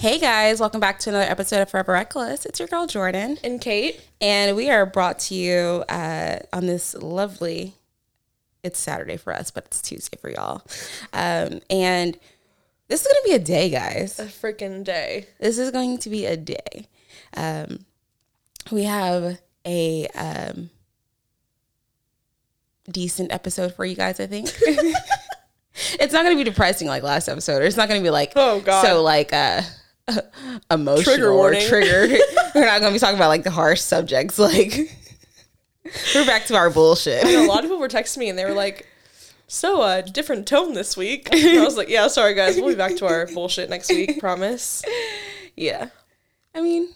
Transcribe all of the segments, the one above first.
Hey guys, welcome back to another episode of Forever Reckless. It's your girl Jordan, And Kate, and we are brought to you uh, on this lovely. It's Saturday for us, but it's Tuesday for y'all. Um, and this is gonna be a day, guys. a freaking day. This is going to be a day. Um, we have a um, decent episode for you guys, I think. it's not going to be depressing like last episode, or it's not going to be like Oh, God. so like uh, emotional Trigger or trigger. We're not going to be talking about like the harsh subjects. Like we're back to our bullshit. A lot of people were texting me and they were like, so uh different tone this week. And I was like, yeah, sorry guys, we'll be back to our bullshit next week, promise. yeah, I mean,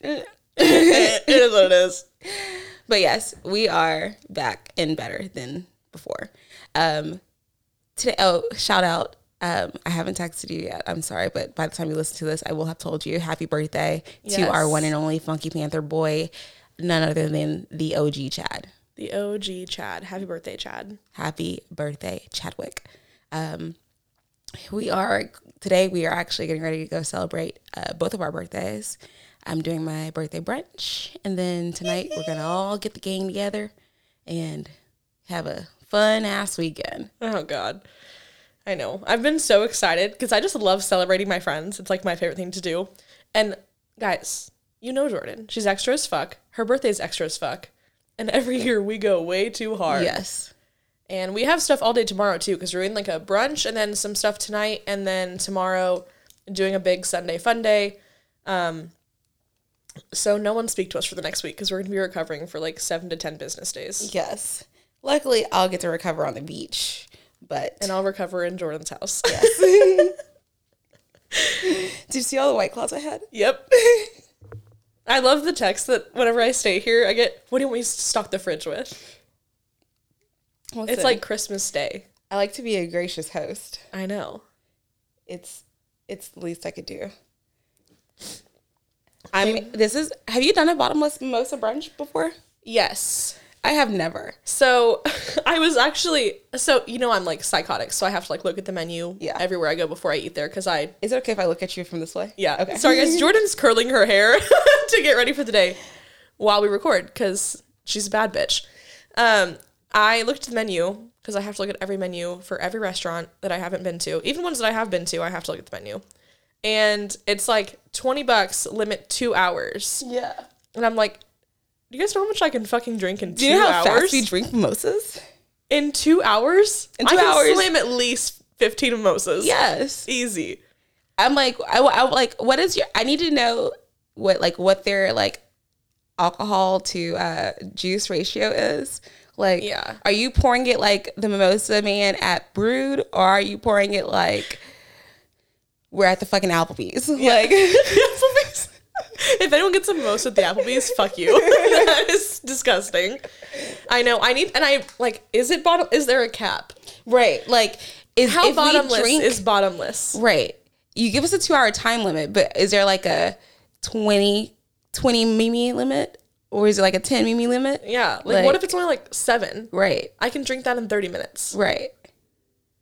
it is what it is. But yes, we are back and better than before. Um, today, oh, shout out. Um, I haven't texted you yet. I'm sorry, but by the time you listen to this, I will have told you happy birthday to our one and only Funky Panther boy, none other than the OG Chad. The OG Chad. Happy birthday, Chad. Happy birthday, Chadwick. Um, we are today. We are actually getting ready to go celebrate uh, both of our birthdays. I'm doing my birthday brunch, and then tonight we're gonna all get the gang together and have a fun ass weekend. Oh god. I know. I've been so excited because I just love celebrating my friends. It's like my favorite thing to do. And guys, you know Jordan. She's extra as fuck. Her birthday's extra as fuck. And every year we go way too hard. Yes, And we have stuff all day tomorrow too, because we're doing like a brunch and then some stuff tonight, and then tomorrow doing a big Sunday fun day. Um, so no one speak to us for the next week because we're gonna be recovering for like seven to ten business days, yes. Luckily, I'll get to recover on the beach, but and I'll recover in Jordan's house. did you see all the White Claws I had? yep. I love the text that whenever I stay here, I get. What do you want me to stock the fridge with? It's like Christmas Day. I like to be a gracious host. I know. It's it's the least I could do. I'm. This is. Have you done a bottomless mimosa brunch before? Yes. I have never. So I was actually so you know I'm like psychotic, so I have to like look at the menu Yeah. everywhere I go before I eat there because I Is it okay if I look at you from this way? yeah Okay. sorry guys Jordan's curling her hair to get ready for the day while we record because she's a bad bitch. Um, I looked at the menu because I have to look at every menu for every restaurant that I haven't been to, even ones that I have been to. I have to look at the menu, and it's like twenty bucks, limit two hours, Yeah. and I'm like. Do you guys know how much I can fucking drink in two Do you know how hours? fast you drink mimosas? In two hours? In two I two can slam at least 15 mimosas. Yes. Easy. I'm like, I, I like, what is your? I need to know what like what their like alcohol to uh juice ratio is. Like, Yeah. are you pouring it like the mimosa man at Brood, or are you pouring it like we're at the fucking Applebee's? Like, Applebee's. if anyone gets a mimosa at the Applebee's, fuck you. that is disgusting. I know. I need, and I like, is it bottom? Is there a cap? right? Like, is How if we bottomless drink- is bottomless? Right. You give us a two hour time limit, but is there like a 20, 20 mimi limit? Or is it like a 10 mimi limit? Yeah. Like, Like- what if it's only like seven? Right. I can drink that in 30 minutes. Right.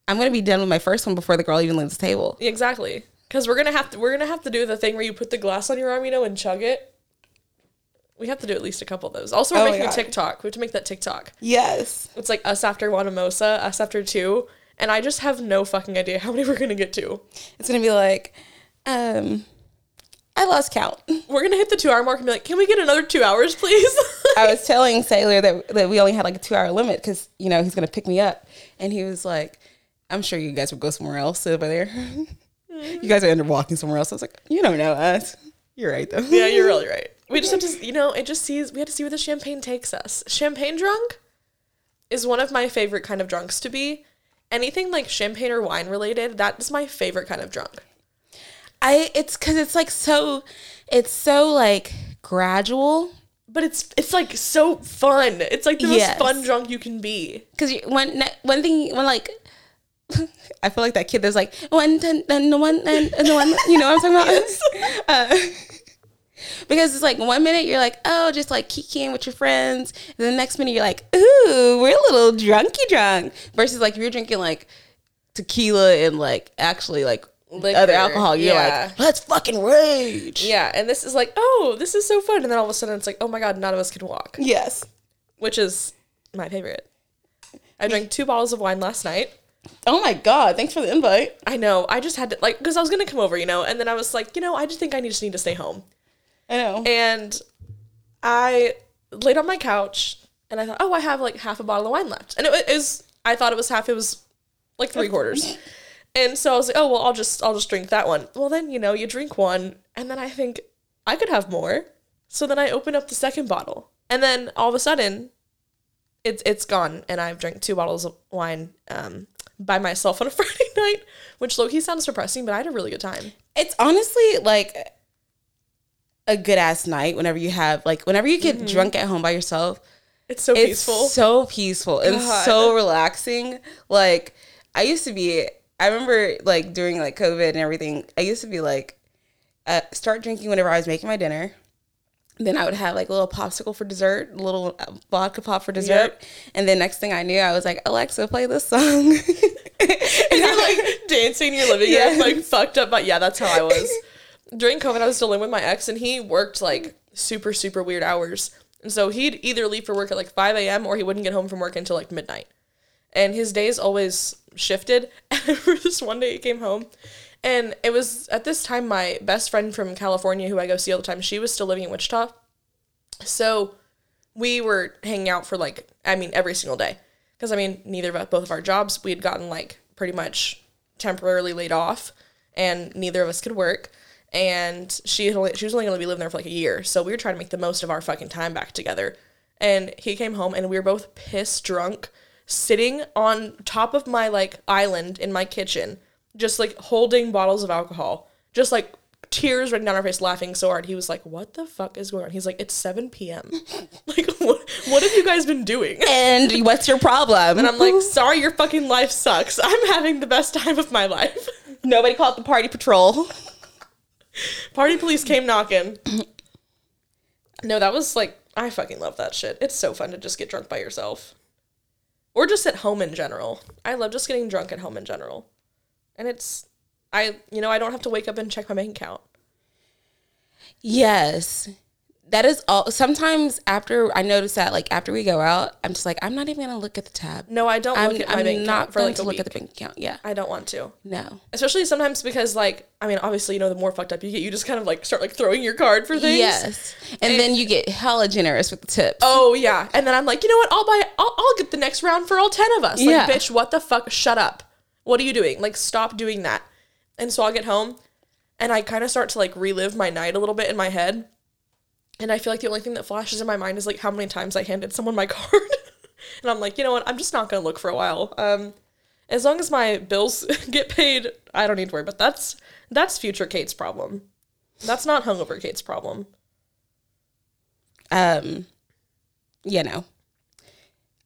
I'm going to be done with my first one before the girl even leaves the table. Exactly. Because we're gonna have to, we're gonna have to do the thing where you put the glass on your arm, you know, and chug it. We have to do at least a couple of those. Also, we're Oh my making a God. TikTok. We have to make that TikTok. Yes. It's like us after one mimosa, us after two, and I just have no fucking idea how many we're gonna get to. It's to be like, um, I lost count. We're gonna hit the two hour mark and be like, "Can we get another two hours, please?" I was telling Sailor that, that we only had like a two hour limit because, you know, he's going to pick me up. And he was like, I'm sure you guys would go somewhere else over there. you guys are end up walking somewhere else. I was like, you don't know us. You're right, though. yeah, you're really right. We just have to, you know, it just sees. We have to see where the champagne takes us. Champagne drunk is one of my favorite kind of drunks to be. Anything like champagne or wine related, that is my favorite kind of drunk. I, it's because it's like so, it's so like gradual. But it's it's like so fun. It's like the Yes. most fun drunk you can be. Because one one thing when like I feel like that kid that's like one ten and the one and and the one you know what I'm talking about. uh, because it's like one minute you're like oh just like kikiing with your friends, and the next minute you're like ooh we're a little drunky drunk. Versus like if you're drinking like tequila and like actually like Liquor, other alcohol, you're yeah. like, let's fucking rage. Yeah, and this is like, oh, this is so fun. And then all of a sudden it's like, oh my god, none of us can walk. Yes. Which is my favorite. I drank two bottles of wine last night. Oh my god! Thanks for the invite. I know. I just had to like because I was gonna come over, you know, and then I was like, you know, I just think I just need to stay home. I know. And I laid on my couch and I thought, oh, I have like half a bottle of wine left, and it was I thought it was half. It was like three quarters. And so I was like, oh well, I'll just I'll just drink that one. Well, then you know you drink one, and then I think I could have more. So then I open up the second bottle, and then all of a sudden, it's it's gone, and I've drank two bottles of wine um, by myself on a Friday night, which low key sounds depressing, but I had a really good time. it's honestly like a good ass night whenever you have like whenever you get drunk at home by yourself. It's so It's peaceful. so peaceful and God. so relaxing. Like I used to be. I remember like during like COVID and everything. I used to be like, uh, start drinking whenever I was making my dinner. Then I would have like a little popsicle for dessert, a little uh, vodka pop for dessert, Yep. and then next thing I knew, I was like, Alexa, play this song. and you're like dancing in your living room, Yes. like fucked up. But yeah, that's how I was. During COVID, I was still living with my ex, and he worked like super, super weird hours. And so he'd either leave for work at like 5 a.m. or he wouldn't get home from work until like midnight. And his days always shifted. And I remember this one day he came home, and it was at this time my best friend from California, who I go see all the time, she was still living in Wichita. So we were hanging out for like I mean every single day. Because I mean neither of us, both of our jobs we had gotten like pretty much temporarily laid off and neither of us could work. And she only, she was only going to be living there for like a year. So we were trying to make the most of our fucking time back together. And he came home and we were both pissed drunk sitting on top of my like island in my kitchen just like holding bottles of alcohol. Just like tears running down our face laughing so hard. He was like what the fuck is going on? He's like it's 7 p.m like what, what have you guys been doing? And what's your problem? and i'm like sorry your fucking life sucks. I'm having the best time of my life. Nobody called the party patrol. party police came knocking. No that was like i fucking love that shit. It's so fun to just get drunk by yourself. Or just at home in general. I love just getting drunk at home in general and it's i you know i don't have to wake up and check my bank account Yes. That is all. Sometimes after I notice that, like after we go out, I'm just like, I'm not even gonna look at the tab. no i don't I'm, look at my I'm bank not account for going like to look week at the bank account. Yeah. i don't want to No. especially sometimes because like i mean obviously you know the more fucked up you get you just kind of like start like throwing your card for things Yes. And, then you get hella generous with the tips. oh yeah and then i'm like you know what i'll buy i'll, I'll get the next round for all 10 of us like Yeah. bitch what the fuck shut up what are you doing? Like stop doing that. And so i'll get home and i kind of start to like relive my night a little bit in my head. And i feel like the only thing that flashes in my mind is like how many times i handed someone my card. And i'm like you know what? I'm just not gonna look for a while. Um as long as my bills get paid i don't need to worry but that's that's future kate's problem. That's not hungover kate's problem. Um you know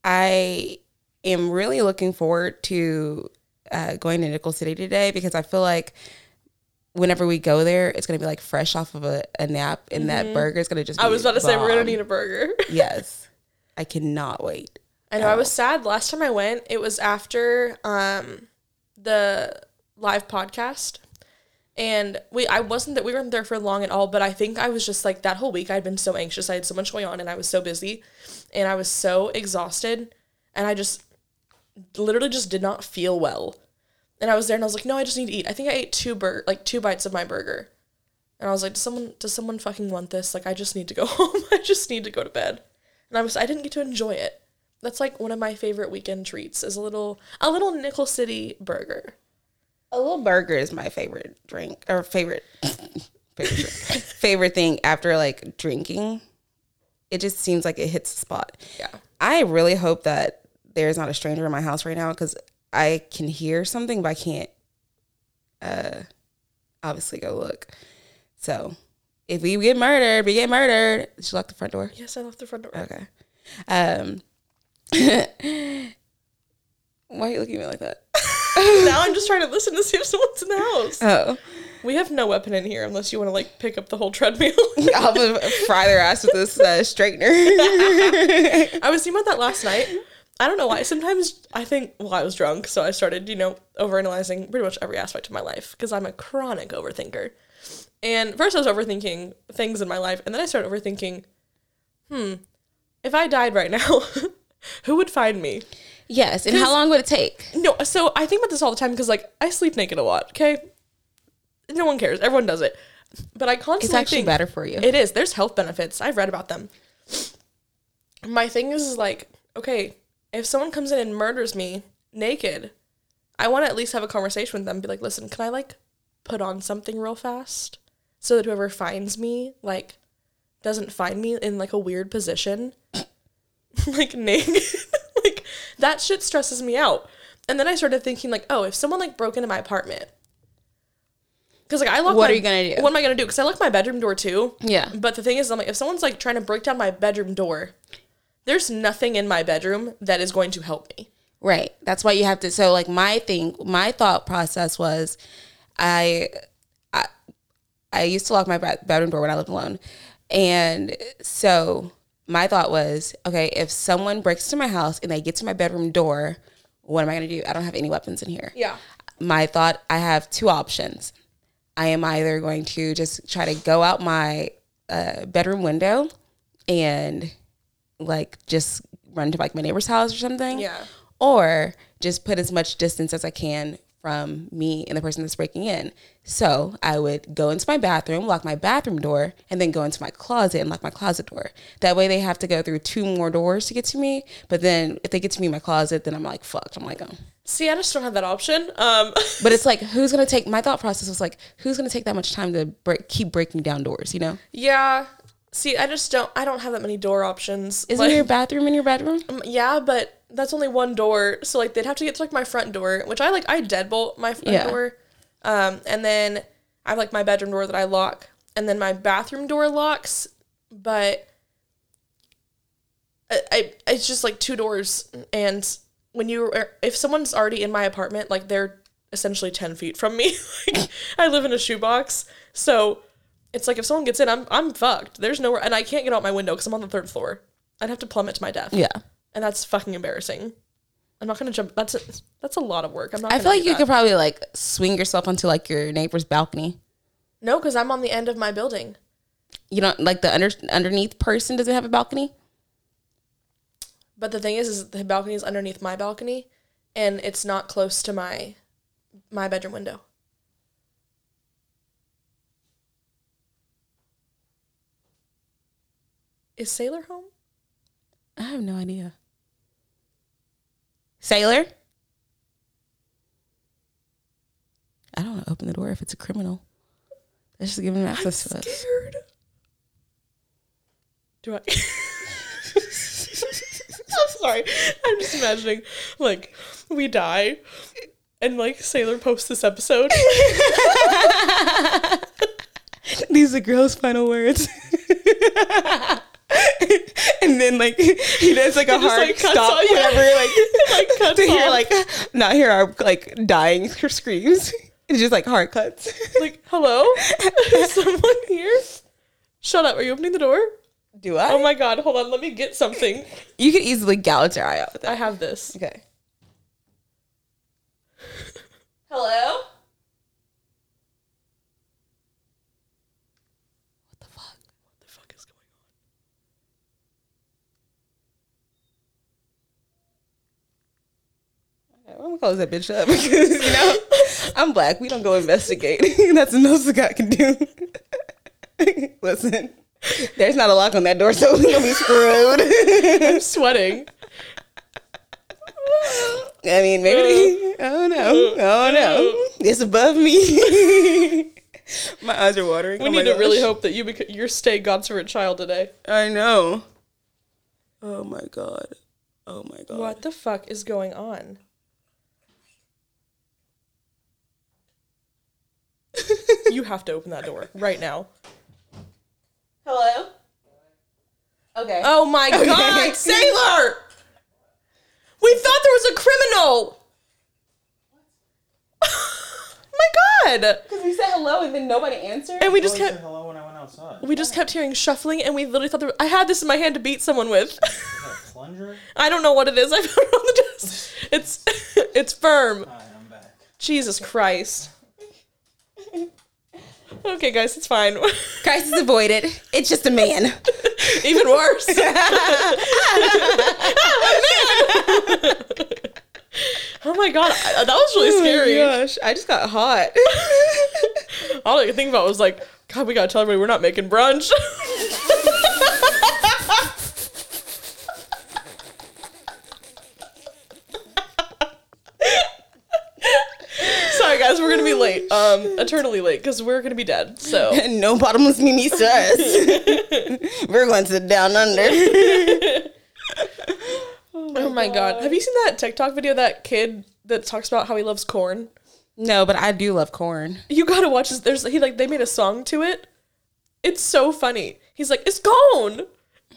i am really looking forward to uh, going to nickel city today because i feel like whenever we go there it's going to be like fresh off of a, a nap and that burger is going to just be Mm-hmm. i was about to say we're gonna need a burger yes i cannot wait I know I was sad last time I went. It was after um the live podcast. And we I wasn't that we weren't there for long at all, but I think I was just like that whole week I'd been so anxious. I had so much going on and I was so busy and I was so exhausted and I just literally just did not feel well. And I was there and I was like, "No, I just need to eat." I think I ate two bur- like two bites of my burger. And I was like, "Does someone does someone fucking want this? Like I just need to go home. I just need to go to bed." And I was I didn't get to enjoy it. That's like one of my favorite weekend treats is a little a little Nickel City burger. a little burger is my favorite drink or favorite favorite drink. favorite thing after like drinking it just seems like it hits the spot Yeah. I really hope that there's not a stranger in my house right now because I can hear something, but I can't uh, obviously go look. So if we get murdered, we get murdered. Did you lock the front door? Yes, I locked the front door. Okay. Um, why are you looking at me like that? now I'm just trying to listen to see if someone's in the house. Oh, We have no weapon in here unless you want to like pick up the whole treadmill. I'll fry their ass with this uh, straightener. I was thinking about that last night. I don't know why. Sometimes I think, well, I was drunk, so I started, you know, overanalyzing pretty much every aspect of my life because I'm a chronic overthinker. And first, I was overthinking things in my life, and then I started overthinking, hmm, if I died right now, who would find me? Yes. And how long would it take? No, so I think about this all the time because, like, I sleep naked a lot. Okay, no one cares. Everyone does it, but I constantly It's actually think- better for you. It is. There's health benefits. I've read about them. My thing is, is like, okay, if someone comes in and murders me naked, I want to at least have a conversation with them. Be like, listen, can I like put on something real fast so that whoever finds me like doesn't find me in like a weird position, like naked. like that shit stresses me out. And then I started thinking like, oh, if someone like broke into my apartment. Because like I lock. What my- are you gonna do? What am I gonna do? Because I lock my bedroom door too. Yeah. But the thing is, I'm like, if someone's like trying to break down my bedroom door, there's nothing in my bedroom that is going to help me. Right. That's why you have to. So, like, my thing, my thought process was, I, I, I used to lock my bedroom door when I lived alone, and so my thought was, okay, if someone breaks into my house and they get to my bedroom door, what am I gonna do? I don't have any weapons in here. Yeah. My thought, I have two options. I am either going to just try to go out my uh, bedroom window and like just run to like my neighbor's house or something Yeah. or just put as much distance as I can from me and the person that's breaking in. So I would go into my bathroom, lock my bathroom door, and then go into my closet and lock my closet door. That way they have to go through two more doors to get to me. But then if they get to me in my closet, then I'm like, fucked. I'm like, oh. See, I just don't have that option. Um, But it's like, who's gonna take? My thought process was like, who's gonna take that much time to break, keep breaking down doors? You know, yeah. See, I just don't. I don't have that many door options. isn't Like, your bathroom in your bedroom? um, yeah, but that's only one door. So like they'd have to get to like my front door, which I like. I deadbolt my front Yeah. door, um, and then I have like my bedroom door that I lock, and then my bathroom door locks, but I, I it's just like two doors, and when you are if someone's already in my apartment, like they're essentially ten feet from me. like I live in a shoebox, so it's like if someone gets in, I'm I'm fucked. There's nowhere, and I can't get out my window because I'm on the third floor. I'd have to plummet to my death Yeah. and that's fucking embarrassing. I'm not gonna jump. That's a, that's a lot of work. I'm not. I feel like you that. could probably like swing yourself onto like your neighbor's balcony. no, because I'm on the end of my building. You don't like the under underneath person doesn't have a balcony. But the thing is, is the balcony is underneath my balcony, and it's not close to my my bedroom window. Is Sailor home? I have no idea. Sailor? I don't want to open the door if it's a criminal. Let's just give him access to us. Scared. Do I? I'm sorry. I'm just imagining, like, we die, and like Sailor posts this episode. These are girls' final words. and then like he does like a hard like, stop whenever like like cuts to hear off. like not hear our like dying screams. It's just like hard cuts. like, hello, is someone here? Shut up. Are you opening the door? Do I? Oh my god. Hold on. Let me get something. you could easily gouge your eye out. I have this. Okay. Hello? What the fuck? What the fuck is going I'm gonna close that bitch up because you know I'm black. We don't go investigate. That's the most God can do. Listen, there's not a lock on that door, so we're gonna be screwed. I'm sweating. I mean, maybe. Oh no! Oh no! It's above me. My eyes are watering. We Oh need to really hope that you beca- you stay God's favorite child today. I know. Oh my god. Oh my god. What the fuck is going on? You have to open that door right now. Hello. Okay. Oh my god, Sailor! We thought there was a criminal! my god! Because we said hello and then nobody answered. And we just kept hello when I went outside. we just kept hearing shuffling and we literally thought there, I had this in my hand to beat someone with. Is that a plunger? I don't know what it is. I found it on the desk. It's it's firm. Hi, I'm back. Jesus Christ. Okay, guys, it's fine. Crisis avoided. It's just a man. Even worse. oh my god, that was really oh scary. gosh, I just got hot. All I could think about was like, God, we gotta tell everybody we're not making brunch. Sorry, guys, we're gonna be late. Um, eternally late because we're gonna be dead. So no bottomless mimi sauce. We're going to down under. Oh my god. Have you seen that TikTok video that kid that talks about how he loves corn? No, but I do love corn. You gotta watch this. There's he like they made a song to it. It's so funny. He's like, it's corn.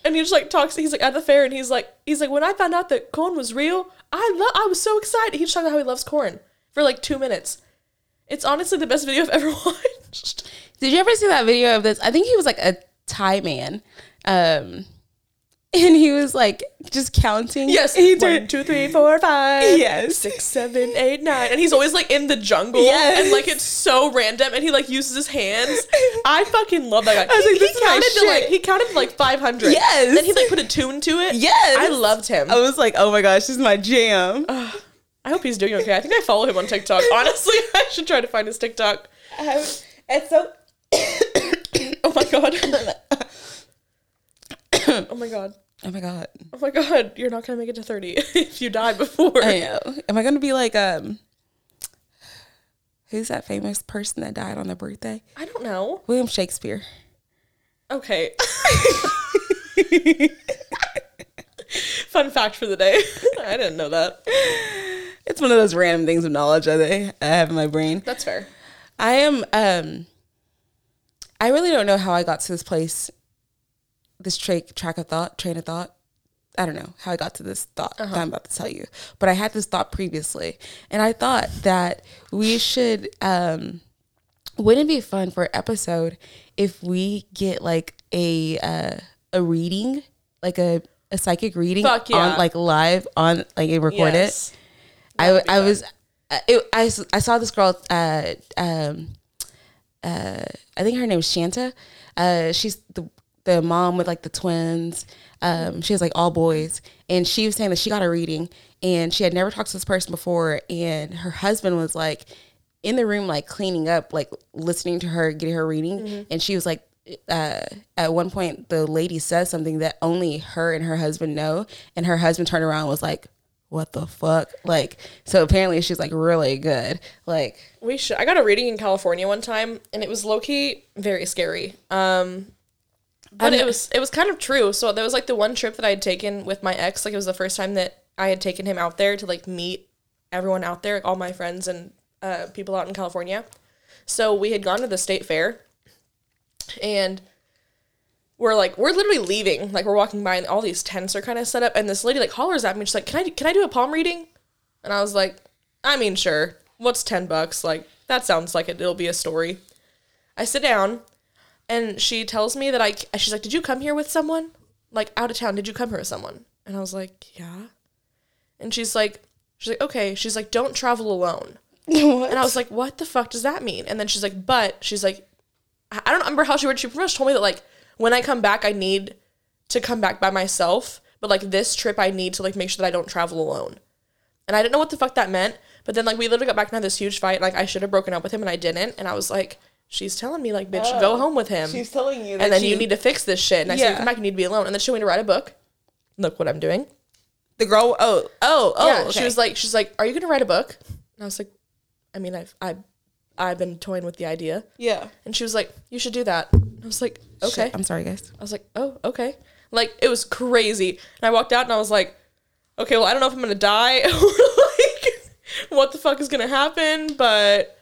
And he just like talks, he's like at the fair and he's like he's like, when I found out that corn was real, I lo- I was so excited. He's talking about how he loves corn for like two minutes. It's honestly the best video I've ever watched. Did you ever see that video of this? I think he was like a Thai man. Um, and he was like just counting. Yes. He One, turned, two, three, four, five. Yes. Six, seven, eight, nine. And he's always like in the jungle. Yes. And like it's so random and he like uses his hands. I fucking love that guy. I was he, this he is counted to shit. like he counted to like five hundred. Yes. Then he like put a tune to it. Yes. I loved him. I was like, oh my gosh, this is my jam. I hope he's doing okay. I think I follow him on TikTok. Honestly, I should try to find his TikTok. it's so. Oh my god. oh my god. Oh my god. Oh my god. You're not gonna make it to 30 if you die before. I know. Am I gonna be like um? Who's that famous person that died on their birthday? I don't know. William Shakespeare. Okay. Fun fact for the day. I didn't know that. It's one of those random things of knowledge that I I have in my brain. That's fair. I am um I really don't know how I got to this place this tra- track of thought, train of thought. I don't know how I got to this thought that I'm about to tell you. But I had this thought previously and I thought that we should um wouldn't it be fun for an episode if we get like a uh, a reading, like a a psychic reading yeah. on like live on like a record Yes. it. I, I was uh, it, I, I saw this girl uh um uh I think her name is Shanta. Uh she's the the mom with like the twins. Um she has like all boys. And she was saying that she got a reading and she had never talked to this person before. And her husband was like in the room like cleaning up like listening to her getting her reading. And she was like uh, at one point the lady says something that only her and her husband know. And her husband turned around and was like what the fuck like so apparently she's like really good like We should. I got a reading in California one time, and it was low key very scary. Um, but it was it was kind of true. So there was like the one trip that I had taken with my ex. Like it was the first time that I had taken him out there to like meet everyone out there, all my friends and uh, people out in California. So we had gone to the state fair, and we're like we're literally leaving. Like we're walking by, and all these tents are kind of set up. And this lady like hollers at me. She's like, "Can I can I do a palm reading?" And I was like, I mean, sure. What's 10 bucks? Like, that sounds like it, it'll be a story. I sit down and she tells me that I, she's like, Did you come here with someone? Like, out of town, did you come here with someone? And I was like, Yeah. And she's like, She's like, Okay. She's like, Don't travel alone. And I was like, What the fuck does that mean? And then she's like, But she's like, I I don't remember how she worded. She pretty much told me that like when I come back, I need to come back by myself. But like this trip, I need to like make sure that I don't travel alone. And I didn't know what the fuck that meant. But then like we literally got back and had this huge fight. Like I should have broken up with him and I didn't. And I was like, she's telling me like, bitch, go oh, home with him. She's telling you and then you need to fix this shit. And I said, Yeah. you come back, you need to be alone. And then she me to write a book. Look what I'm doing. the girl oh oh oh yeah, okay. she was like, she's like, are you gonna write a book? And I was like, I mean, I've I, I've been toying with the idea. yeah And she was like, you should do that. I was like, okay. Shit, i'm sorry guys I was like, oh, okay. Like it was crazy. And I walked out and I was like, okay, well, I don't know if I'm gonna die or like what the fuck is gonna happen, but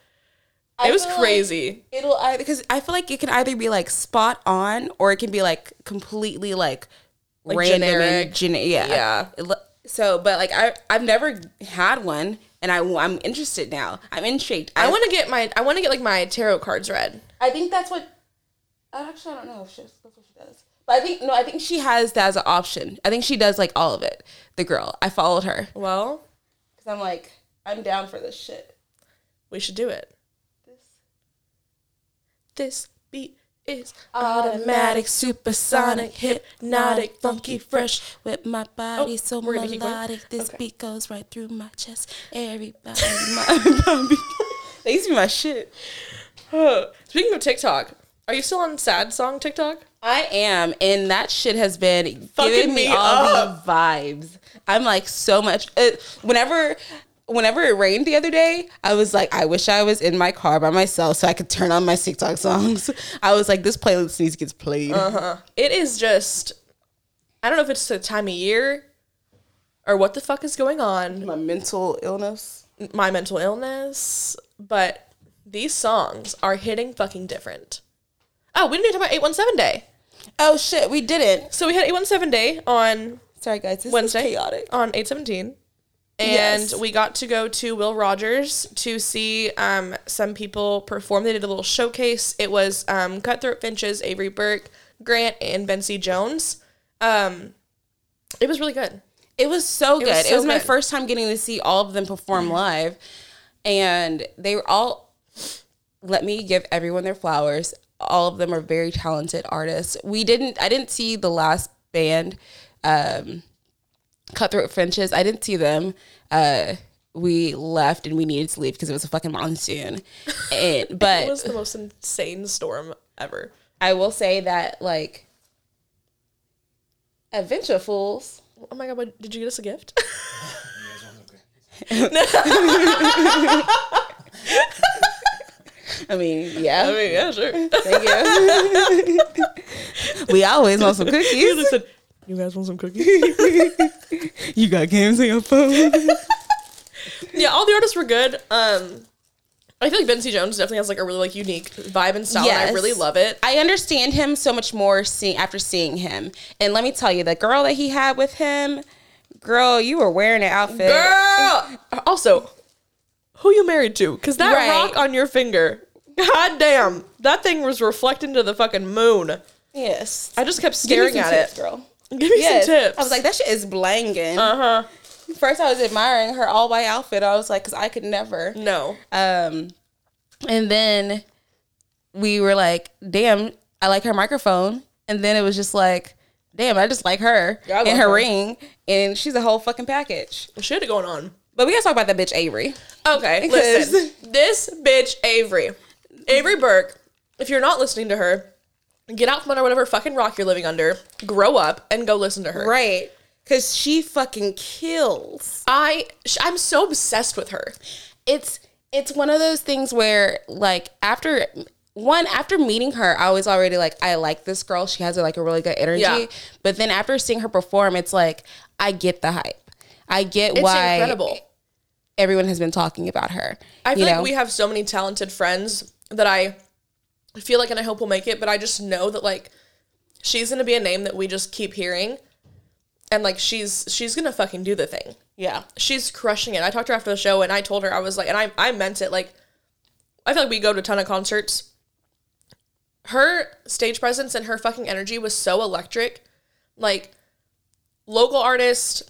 it was feel like- crazy. it'll either because i feel like it can either be like spot on or it can be like completely like, random generic. and gene- yeah Yeah. So but like i i've never had one and I, i'm interested now i'm intrigued I want to get my I want to get like my tarot cards read. I think that's what. Actually, I don't know if she, that's what she does. But I think no, I think she has that as an option. I think she does like all of it. The girl, I followed her Well, because I'm like, I'm down for this shit. we should do it. This. This beat is automatic, supersonic, hypnotic, funky, fresh. with my body Oh, so we're gonna keep going? melodic. This Okay. beat goes right through my chest. Everybody, my body. They used to be my shit. Speaking of TikTok, are you still on sad song TikTok? I am, and that shit has been Fucking giving me me all up. the vibes. I'm like so much. It, whenever, whenever it rained the other day, I was like, I wish I was in my car by myself so I could turn on my TikTok songs. I was like, this playlist needs to get played. Uh-huh. It is just, I don't know if it's the time of year or what the fuck is going on, My mental illness. my mental illness, but these songs are hitting fucking different. Oh, we didn't even talk about 817 Day. Oh shit, we didn't. So we had 817 Day on Sorry guys, this Wednesday. is chaotic. on 817 and Yes. we got to go to will rogers to see um, some people perform they did a little showcase it was um, cutthroat finches avery burke grant and bency jones um, it was really good It was so good. It was was, so my good. first time getting to see all of them perform live, and they were all. Let me give everyone their flowers. All of them are very talented artists. We didn't. I didn't see the last band, um, Cutthroat Finches. I didn't see them. Uh, we left and we needed to leave because it was a fucking monsoon. And but it was the most insane storm ever I will say that like Adventure Fools. oh my god what, did you get us a gift I mean, yeah. i mean yeah sure Thank you. we always want some cookies. said you guys want some cookies You got games on your phone. yeah all the artists were good um I feel like Bency Jones definitely has like a really like unique vibe and style, and I really love it. I understand him so much more seeing after seeing him. And let me tell you, the girl that he had with him, girl, you were wearing an outfit. Girl. Also, who you married to? Because that Right. rock on your finger, god damn, that thing was reflecting to the fucking moon. Yes. I just kept staring at tips, it. girl. Give me Yes. some tips. I was like, that shit is blanging. uh huh. First, I was admiring her all white outfit. I was like, because I could never. No. Um, and then we were like, damn, I like her microphone. And then it was just like, damn, I just like her Yeah, and her, her. ring. And she's a whole fucking package. She had it going on. But we gotta talk about that bitch Avery. Okay, listen. This bitch Avery, Avery Burke. If you're not listening to her, get out from under whatever fucking rock you're living under. Grow up and go listen to her. Right. Cause she fucking kills. I I'm so obsessed with her. It's it's one of those things where like after one after meeting her, I was already like, I like this girl. She has like a really good energy. Yeah. But then after seeing her perform, it's like I get the hype. I get It's why incredible. everyone has been talking about her. I feel know? like we have so many talented friends that I feel like and I hope we'll make it, but I just know that like she's gonna be a name that we just keep hearing. And like she's she's gonna fucking do the thing. yeah. She's crushing it. I talked to her after the show and I told her I was like and I I meant it like I feel like we go to a ton of concerts. Her stage presence and her fucking energy was so electric. Like local artist,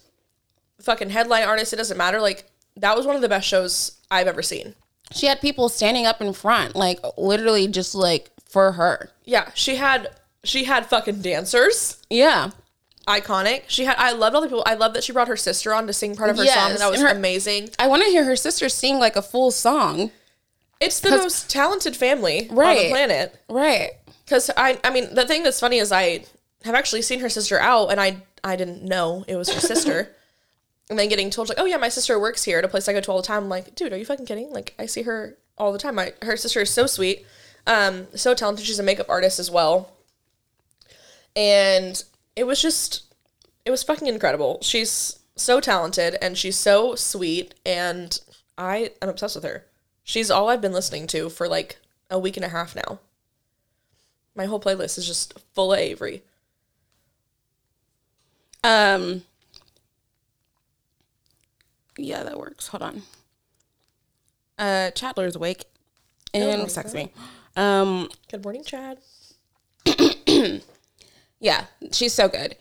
fucking headline artist, it doesn't matter. Like that was one of the best shows I've ever seen. She had people standing up in front, like literally just like for her. Yeah, she had she had fucking dancers. Yeah. Iconic. She had I loved all the people. I love that she brought her sister on to sing part of her song Yes, and that was her- amazing. I want to hear her sister sing like a full song. It's the most talented family on the planet. Right. Cuz I I mean, the thing that's funny is I have actually seen her sister out and I I didn't know it was her sister. and then getting told like, "Oh yeah, my sister works here at a place I go to all the time." I'm like, "Dude, are you fucking kidding?" Like I see her all the time. My her sister is so sweet. Um so talented. She's a makeup artist as well. And it was just it was fucking incredible. She's so talented and she's so sweet and I am obsessed with her. She's all I've been listening to for like a week and a half now. My whole playlist is just full of Avery. Um. Yeah, that works. Hold on. Uh, Chandler's awake and my text me. Um, Good morning, Chad. Yeah, she's so good.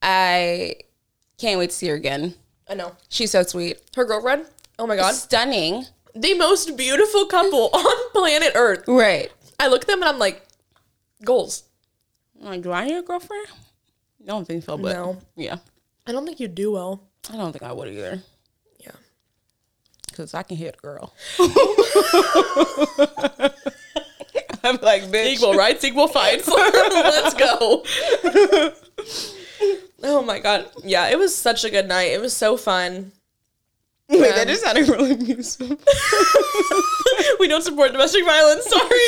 I can't wait to see her again. I know. She's so sweet. Her girlfriend, oh my God. Stunning. The most beautiful couple on planet Earth. Right. I look at them and I'm like, goals. I'm like, do I need a girlfriend? I don't think so, but No. yeah. I don't think you do well. I don't think I would either. Yeah. Because I can hit a girl. I'm like, bitch. Equal rights, equal fights. Let's go. oh my god. Yeah, it was such a good night. It was so fun. Wait, that just sounded really abusive. we don't support domestic violence. Sorry.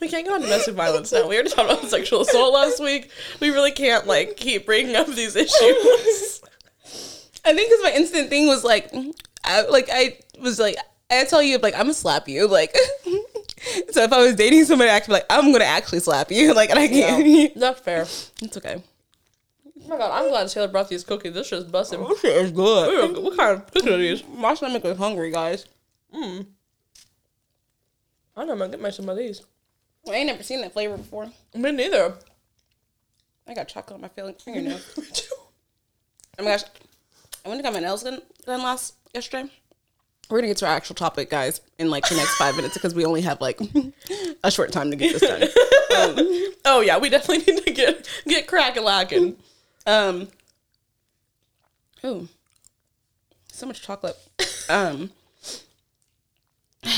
we can't go on domestic violence now. We already talked about sexual assault last week. We really can't like keep bringing up these issues. I think because my instant thing was like, I, like I was like, I tell you, like I'm gonna slap you, like. so if I was dating somebody, I'd be like, I'm gonna actually slap you, like, and I can't. That's fair. it's okay. Oh my god, I'm glad Taylor brought these cookies. This shit's busting. This shit is good. What kind of cookies are these? My stomach is hungry, guys. Mm. I know I'm gonna get myself some of these. I ain't never seen that flavor before. Me neither. I got chocolate on my fingernails. Oh my gosh, I went to get my nails done, last yesterday. We're gonna get to our actual topic, guys, in like the next five minutes because we only have like a short time to get this done. Oh yeah, we definitely need to get get crack a lacking. Um. Ooh. So much chocolate. Um.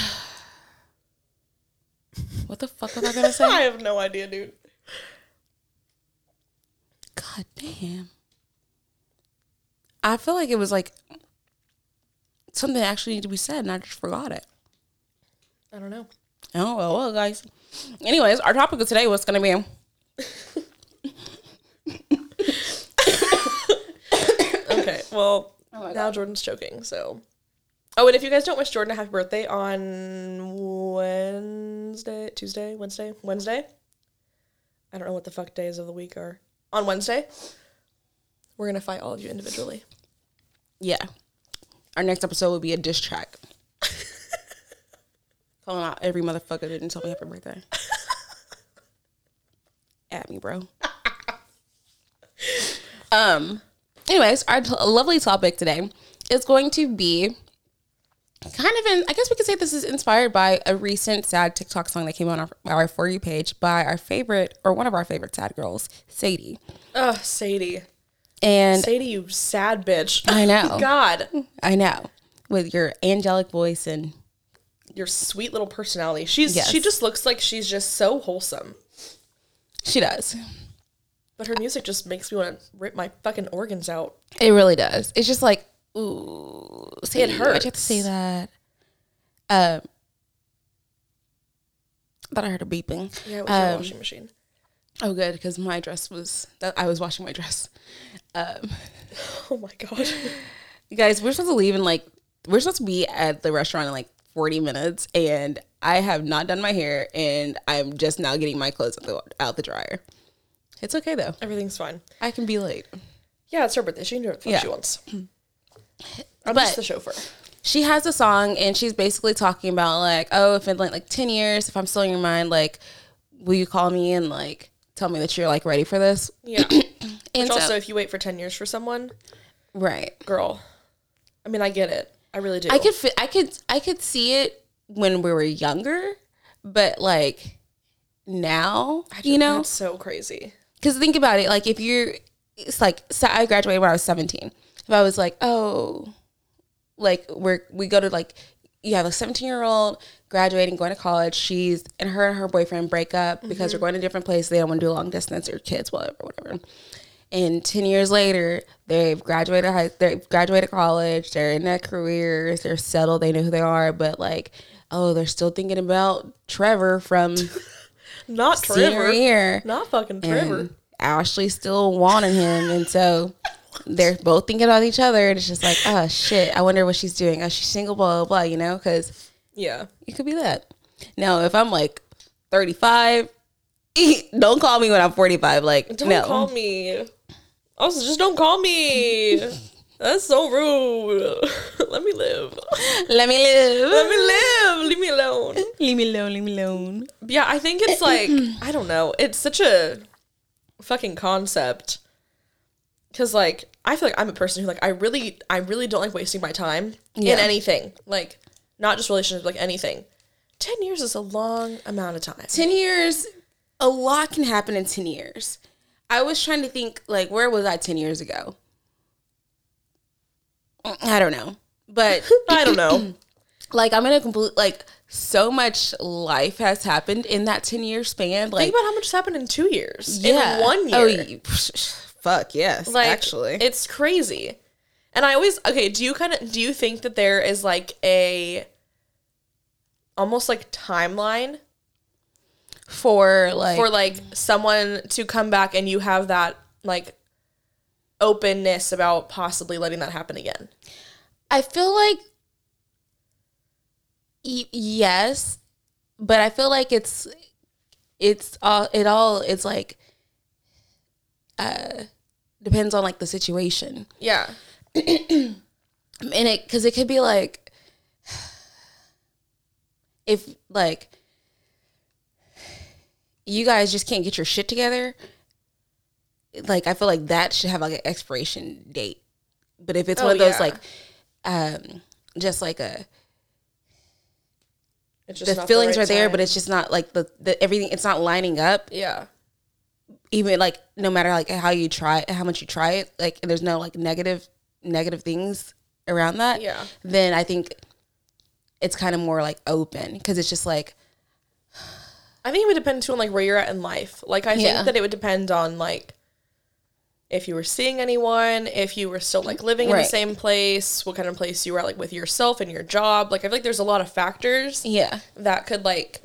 What the fuck was I gonna say? I have no idea, dude. God damn. I feel like it was like something that actually needed to be said, and I just forgot it. I don't know. Oh well, well, guys. Anyways, our topic of today was gonna be Okay, well, Oh my now Jordan's choking, so. Oh, and if you guys don't wish Jordan a happy birthday on Wednesday, Tuesday, Wednesday, Wednesday, I don't know what the fuck days of the week are. On Wednesday, we're gonna fight all of you individually. yeah. Our next episode will be a diss track. Calling out every motherfucker that didn't tell me happy birthday. At me, bro. um. Anyways, our t- lovely topic today is going to be kind of in. I guess we could say this is inspired by a recent sad TikTok song that came on our, our for you page by our favorite or one of our favorite sad girls, Sadie. Oh, Sadie. And say to you sad bitch. I know. God. I know with your angelic voice and Your sweet little personality. She's Yes. she just looks like she's just so wholesome. she does. But her music just makes me want to rip my fucking organs out. It really does. It's just like, ooh, Sadie, Why'd you have to say that? Um, thought I heard a beeping. Yeah, it was your Um, washing machine. Oh, good, because my dress was that I was washing my dress. Um, Oh my god. you guys, we're supposed to leave in like we're supposed to be at the restaurant in like forty minutes, and I have not done my hair, and I'm just now getting my clothes out the, out the dryer. It's okay though. Everything's fine. I can be late. Yeah, it's her birthday. She can do the Yeah. she wants. I'm But- just the chauffeur. she has a song and she's basically talking about like oh if in like, like 10 years if i'm still in your mind like will you call me and like tell me that you're like ready for this Yeah. and Which so, also, if you wait for 10 years for someone, right girl, I mean, I get it. I really do. i could i could i could see it when we were younger but like now you know so crazy. because think about it like if you're it's like so i graduated when i was 17 if i was like oh like we're we go to like you have a 17 year old graduating going to college. She's and her and her boyfriend break up because they're mm-hmm. going to different places. They don't want to do long distance or kids whatever whatever. And 10 years later they've graduated high they've graduated college. They're in their careers. They're settled. They know who they are. But like oh they're still thinking about trevor from Not Trevor. year. Not fucking Trevor. and Ashley still wanted him, and so they're both thinking about each other. And it's just like, oh shit, I wonder what she's doing. Oh, she's single, blah blah blah. You know, because Yeah. it could be that. Now, if I'm like 35, don't call me when I'm 45. Like, Don't no, call me. Also, just don't call me. That's so rude. Let me live. Let me live. Let me live. Leave me alone. Leave me alone. Leave me alone. Yeah, I think it's like I don't know. It's such a fucking concept. Cause like I feel like I'm a person who like I really I really don't like wasting my time Yeah. in anything. Like not just relationships, like anything. Ten years is a long amount of time. 10 years, a lot can happen in 10 years. I was trying to think, like, where was I 10 years ago? I don't know. But, I don't know. like, I'm in a complete, like, so much life has happened in that 10 year span. Like, Think about how much has happened in two years. yeah. In one oh, year. Oh, fuck, yes, like actually. it's crazy and i always okay do you kind of do you think that there is like a almost like timeline for, like, for like someone to come back and you have that like openness about possibly letting that happen again I feel like y- yes, but I feel like it's it's all it all it's like uh depends on like the situation. yeah And it cuz it could be like if like you guys just can't get your shit together, like I feel like that should have like an expiration date. But if it's Oh, one of those yeah. like um just like a it's just the feelings right are there, time. but it's just not like the, the everything. It's not lining up. yeah Even like no matter like how you try, how much you try it, like there's no like negative negative things around that. Yeah. Then I think it's kind of more like open because it's just like i think it would depend too on like where you're at in life like i think that it would depend on like if you were seeing anyone, if you were still like living in the same place, what kind of place you were at, like with yourself and your job. Like I feel like there's a lot of factors yeah, that could like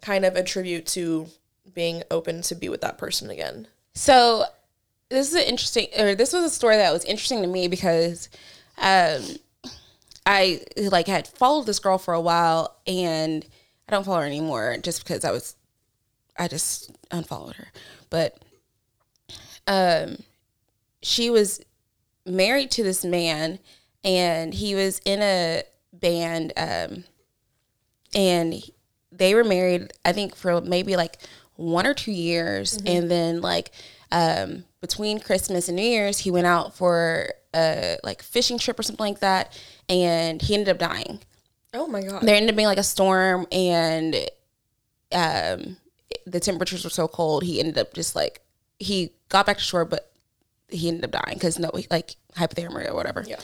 kind of attribute to being open to be with that person again. So this is an interesting, or this was a story that was interesting to me because um, I like had followed this girl for a while, and I don't follow her anymore just because I was, I just unfollowed her. But um, she was married to this man, and he was in a band, um, and they were married. I think for maybe like one or two years, and then like um, between Christmas and New Year's, he went out for a like fishing trip or something like that, and he ended up dying Oh my god. there ended up being like a storm and um the temperatures were so cold he ended up just like he got back to shore but he ended up dying because no like hypothermia or whatever Yeah.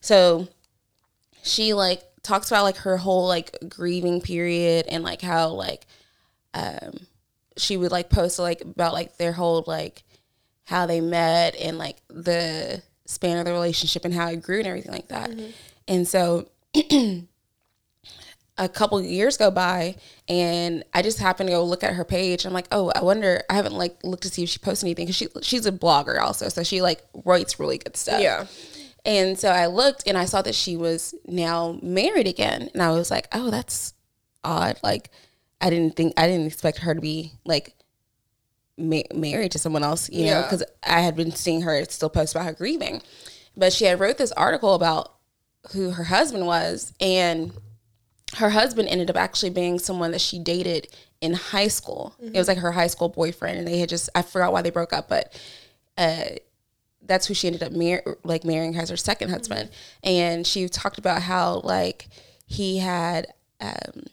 so she like talks about like her whole like grieving period and like how like um she would like post like about like their whole like how they met and like the span of the relationship and how it grew and everything like that mm-hmm. and so a couple years go by and I just happened to go look at her page. I'm like, oh, I wonder. I haven't like looked to see if she posts anything because she she's a blogger also, so she like writes really good stuff. Yeah. And so I looked and I saw that she was now married again, and I was like, oh, that's odd. Like, I didn't think I didn't expect her to be like ma- married to someone else, you know, because I had been seeing her still post about her grieving, but she had wrote this article about who her husband was and her husband ended up actually being someone that she dated in high school. It was like her high school boyfriend, and they had just I forgot why they broke up, but uh, that's who she ended up mar- like marrying as her second husband. And she talked about how like he had um,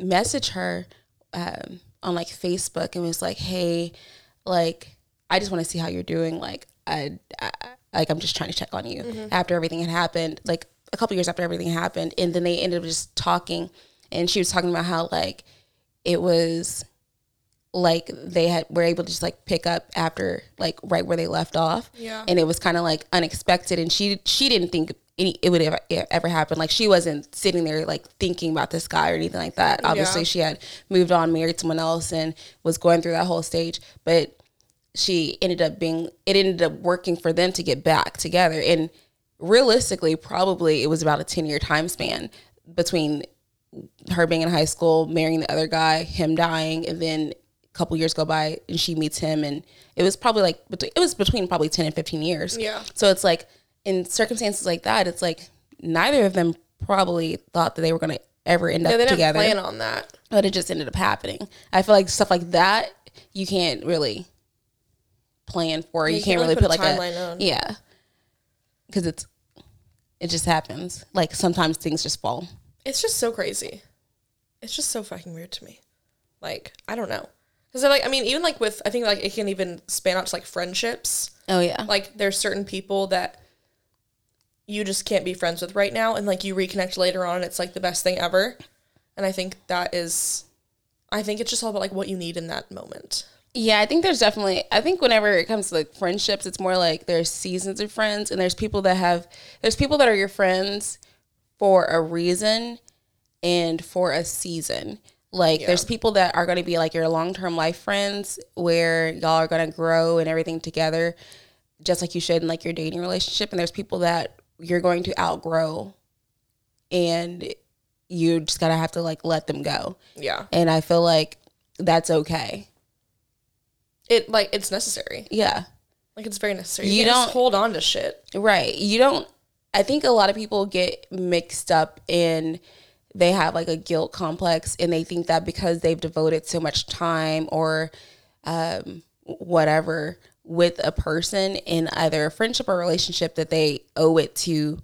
messaged her um, on like Facebook and was like, "Hey, like I just want to see how you're doing. Like I, I like I'm just trying to check on you after everything had happened. Like a couple years after everything happened, and then they ended up just talking, and she was talking about how like it was like they had were able to just like pick up after like right where they left off Yeah. and it was kind of like unexpected and she she didn't think any it would ever, ever happen. Like she wasn't sitting there like thinking about this guy or anything like that. Obviously Yeah. she had moved on married someone else and was going through that whole stage but she ended up being it ended up working for them to get back together. And realistically probably it was about a 10 year time span between her being in high school marrying the other guy him dying and then a couple years go by and she meets him. And it was probably like it was between probably 10 and 15 years. Yeah. so it's like in circumstances like that it's like neither of them probably thought that they were going to ever end Yeah, up they didn't together. plan on that. but it just ended up happening. I feel like stuff like that you can't really plan for. You, can't, really put, like a timeline on. yeah, because it's it just happens. Like sometimes things just fall. It's just so crazy. It's just so fucking weird to me. Like, I don't know. Because, I like, I mean, even like with, I think like it can even span out to like friendships. Oh yeah, Like, there's certain people that you just can't be friends with right now. And like you reconnect later on, it's like the best thing ever. And I think that is, I think it's just all about like what you need in that moment. yeah. I think there's definitely. I think whenever it comes to like friendships, it's more like there's seasons of friends, and there's people that have there's people that are your friends for a reason and for a season. Like there's people that are going to be like your long-term life friends where y'all are going to grow and everything together just like you should in like your dating relationship and there's people that you're going to outgrow and you just got to have to like let them go. Yeah. And I feel like that's okay. It, like, it's necessary. Yeah. Like, it's very necessary. You You, don't don't- hold on to shit. Right. You don't I think a lot of people get mixed up in they have like a guilt complex and they think that because they've devoted so much time or um whatever with a person in either a friendship or relationship that they owe it to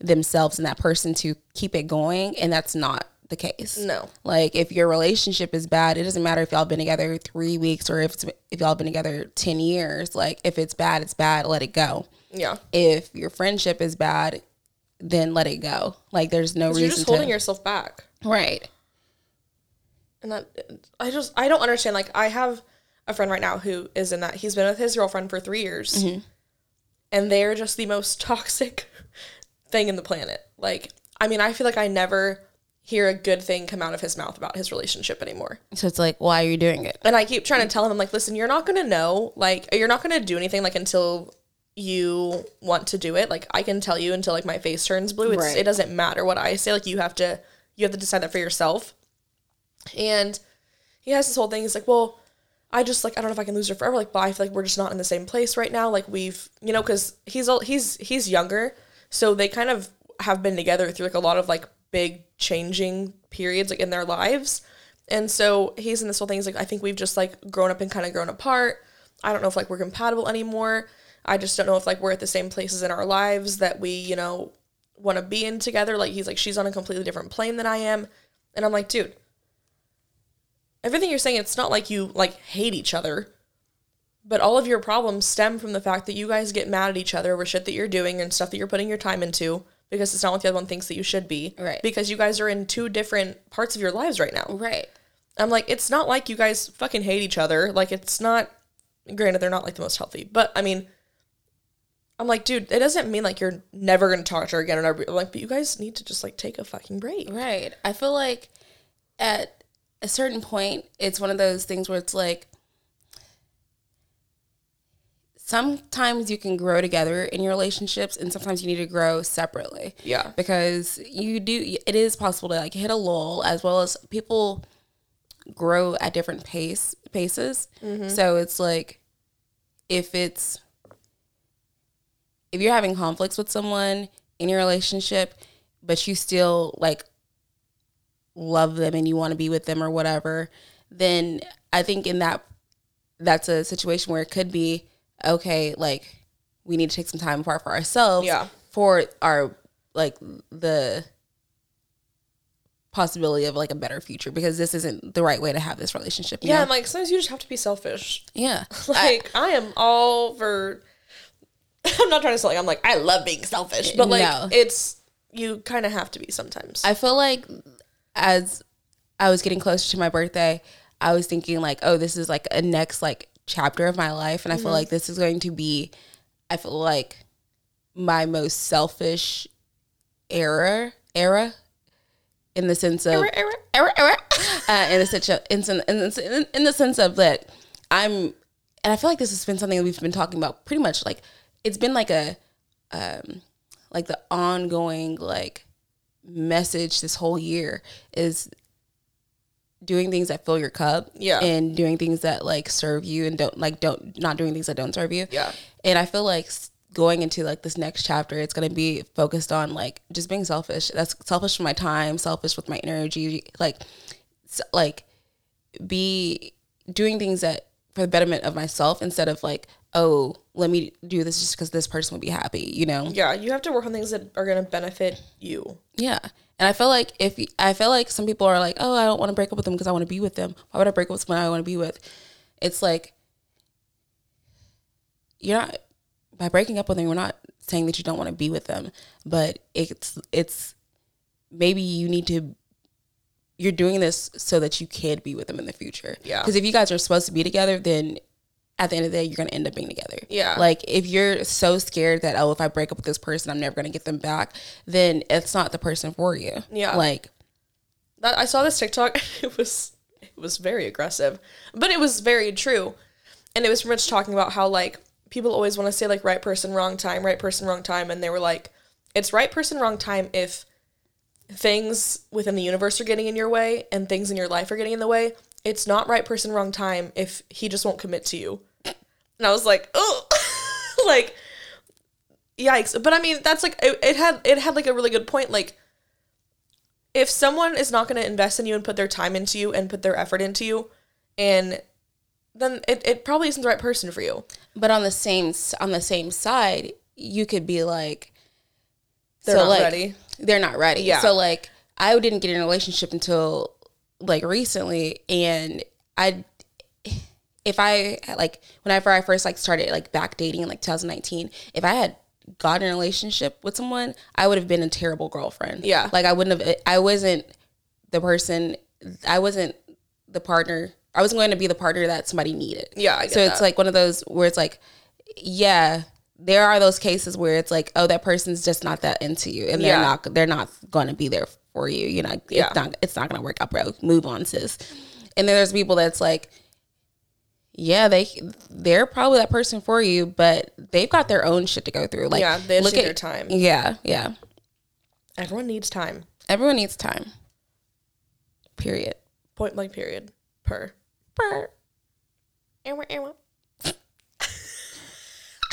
themselves and that person to keep it going and that's not the case. No. Like if your relationship is bad, it doesn't matter if y'all been together 3 weeks or if it's, if y'all been together 10 years. Like if it's bad, it's bad, let it go Yeah. if your friendship is bad, then let it go. Like there's no reason You're just to holding yourself back. right. and that I just I don't understand. Like I have a friend right now who is in that. He's been with his girlfriend for three years, Mm-hmm. and they're just the most toxic thing in the planet. Like I mean, I feel like I never hear a good thing come out of his mouth about his relationship anymore. So it's like, why are you doing it? And I keep trying to tell him, I'm like, listen, you're not gonna know, like, you're not gonna do anything like until you want to do it. Like I can tell you until like my face turns blue. It's, Right. It doesn't matter what I say. Like you have to you have to decide that for yourself. And he has this whole thing. He's like, well, I just like I don't know if I can lose her forever. Like, but I feel like we're just not in the same place right now. Like we've you know because he's all he's he's younger, so they kind of have been together through like a lot of like big changing periods like in their lives. And so he's in this whole thing. He's like, I think we've just like grown up and kind of grown apart. I don't know if like we're compatible anymore. I just don't know if like we're at the same places in our lives that we, you know, want to be in together. Like he's like, she's on a completely different plane than I am. And I'm like, dude, everything you're saying, it's not like you like hate each other, but all of your problems stem from the fact that you guys get mad at each other over shit that you're doing and stuff that you're putting your time into because it's not what the other one thinks that you should be. Right. Because you guys are in two different parts of your lives right now. Right. I'm like, it's not like you guys fucking hate each other. Like, it's not. Granted, they're not like the most healthy, but I mean, I'm like, dude, it doesn't mean like you're never gonna talk to her again. And I'm like, but you guys need to just like take a fucking break. Right. I feel like at a certain point, it's one of those things where it's like sometimes you can grow together in your relationships and sometimes you need to grow separately. Yeah. Because you do, it is possible to like hit a lull as well as people grow at different pace paces. Mm-hmm. So it's like if it's if you're having conflicts with someone in your relationship, but you still like love them and you want to be with them or whatever, then I think in that that's a situation where it could be okay, like we need to take some time apart for ourselves Yeah. for our like the possibility of like a better future because this isn't the right way to have this relationship. Yeah, know? I'm like, sometimes you just have to be selfish. yeah. Like, I, am all for. I'm not trying to say like I'm like I love being selfish, but like No. it's you kind of have to be sometimes. I feel like as I was getting closer to my birthday, I was thinking like, oh, this is like a next like chapter of my life, and I feel like this is going to be, I feel like my most selfish era era in the sense of Error, error. era, era, uh, in the sense of, in, in, the- in the sense of that I'm, and I feel like this has been something we've been talking about pretty much like it's been like a, um, like the ongoing like message this whole year is doing things that fill your cup Yeah. and doing things that like serve you and don't like don't not doing things that don't serve you Yeah. and i feel like going into like this next chapter, it's gonna be focused on like just being selfish. That's selfish with my time, selfish with my energy, like like be doing things that for the betterment of myself instead of like, oh, let me do this just because this person would be happy, you know? Yeah, you have to work on things that are going to benefit you. Yeah. And I feel like if I feel like some people are like, oh, I don't want to break up with them because I want to be with them. Why would I break up with someone I want to be with? It's like you're not by breaking up with them. We're not saying that you don't want to be with them, but it's it's maybe you need to. You're doing this so that you can be with them in the future. Yeah. Because if you guys are supposed to be together, then at the end of the day, you're gonna end up being together. Yeah. Like if you're so scared that oh, if I break up with this person, I'm never gonna get them back, then it's not the person for you. Yeah. Like That I saw this TikTok. It was it was very aggressive, but it was very true, and it was pretty much talking about how like people always want to say like right person, wrong time, right person, wrong time, and they were like, it's right person, wrong time if things within the universe are getting in your way and things in your life are getting in the way. It's not right person, wrong time if he just won't commit to you. And I was like, oh, like, yikes. But I mean, that's like it, it had it had like a really good point. Like, if someone is not going to invest in you and put their time into you and put their effort into you, and then it, it probably isn't the right person for you. But on the same on the same side, you could be like, They're not like, ready. They're not ready. Yeah. So like, I didn't get in a relationship until like recently, and I, if I like whenever I first like started like back dating in like 2019, if I had gotten a relationship with someone, I would have been a terrible girlfriend. Yeah. Like I wouldn't have. I wasn't the person. I wasn't the partner. I wasn't going to be the partner that somebody needed. Yeah, so it's that. like one of those where it's like, yeah, there are those cases where it's like, oh, that person's just not that into you, and they're not. They're not going to be there for you. You know, Yeah. it's not. It's not going to work out, bro. Move on, sis. And then there's people that's like, yeah, they they're probably that person for you, but they've got their own shit to go through. Like, Yeah, they look at their time. Yeah, yeah. Everyone needs time. Everyone needs time. Period. Point blank. Period. Per. Per. Ewa, ewa.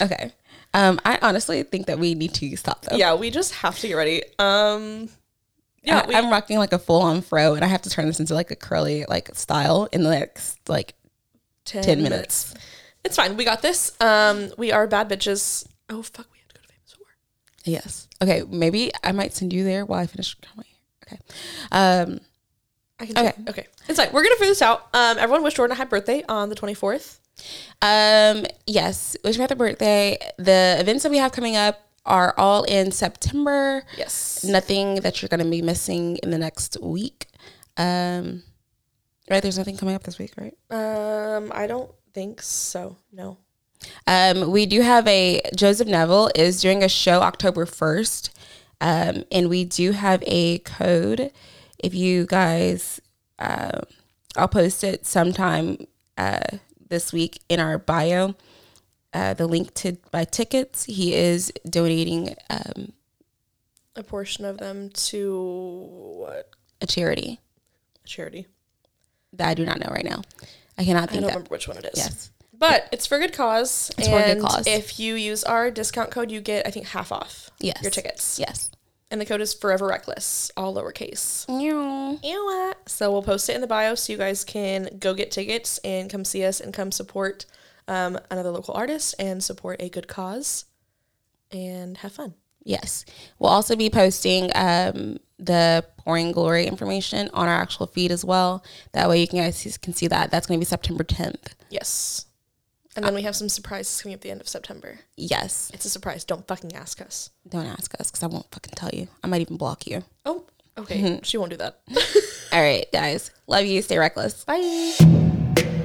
Okay. Um, I honestly think that we need to stop though. Yeah, we just have to get ready. Um. Yeah, I, I'm rocking like a full on fro, and I have to turn this into like a curly like style in the next like 10, ten minutes. It's fine. We got this. Um, we are bad bitches. Oh fuck, we have to go to famous four. Yes. Okay. Maybe I might send you there while I finish. Okay. Um. I can. Okay. Okay. Okay. It's fine. We're gonna figure this out. Um, everyone wish Jordan a happy birthday on the twenty fourth. Um. Yes. Wish me happy birthday. The events that we have coming up are all in September. Yes. Nothing that you're gonna be missing in the next week. Um. Right. There's nothing coming up this week, right? Um, I don't think so. No. Um, we do have a Joseph Neville is doing a show October first, um, and we do have a code. If you guys, uh, I'll post it sometime uh, this week in our bio. Uh, the link to buy tickets. He is donating um, A portion of them to what a charity A charity? that I do not know right now. I cannot I don't that. remember which one it is. Yes. But it's for good cause. It's for a good cause. If you use our discount code, you get I think half off. Yes. Your tickets. Yes. And the code is Forever Reckless, all lowercase. Meow. Ewa. So we'll post it in the bio so you guys can go get tickets and come see us and come support um, another local artist and support a good cause and have fun. Yes. We'll also be posting um, the pouring glory information on our actual feed as well. That way you can guys can see that. That's going to be September 10th. Yes. And then we have some surprises coming up at the end of September. Yes. It's a surprise. Don't fucking ask us. Don't ask us because I won't fucking tell you. I might even block you. Oh, okay. She won't do that. All right, guys. Love you. Stay reckless. Bye.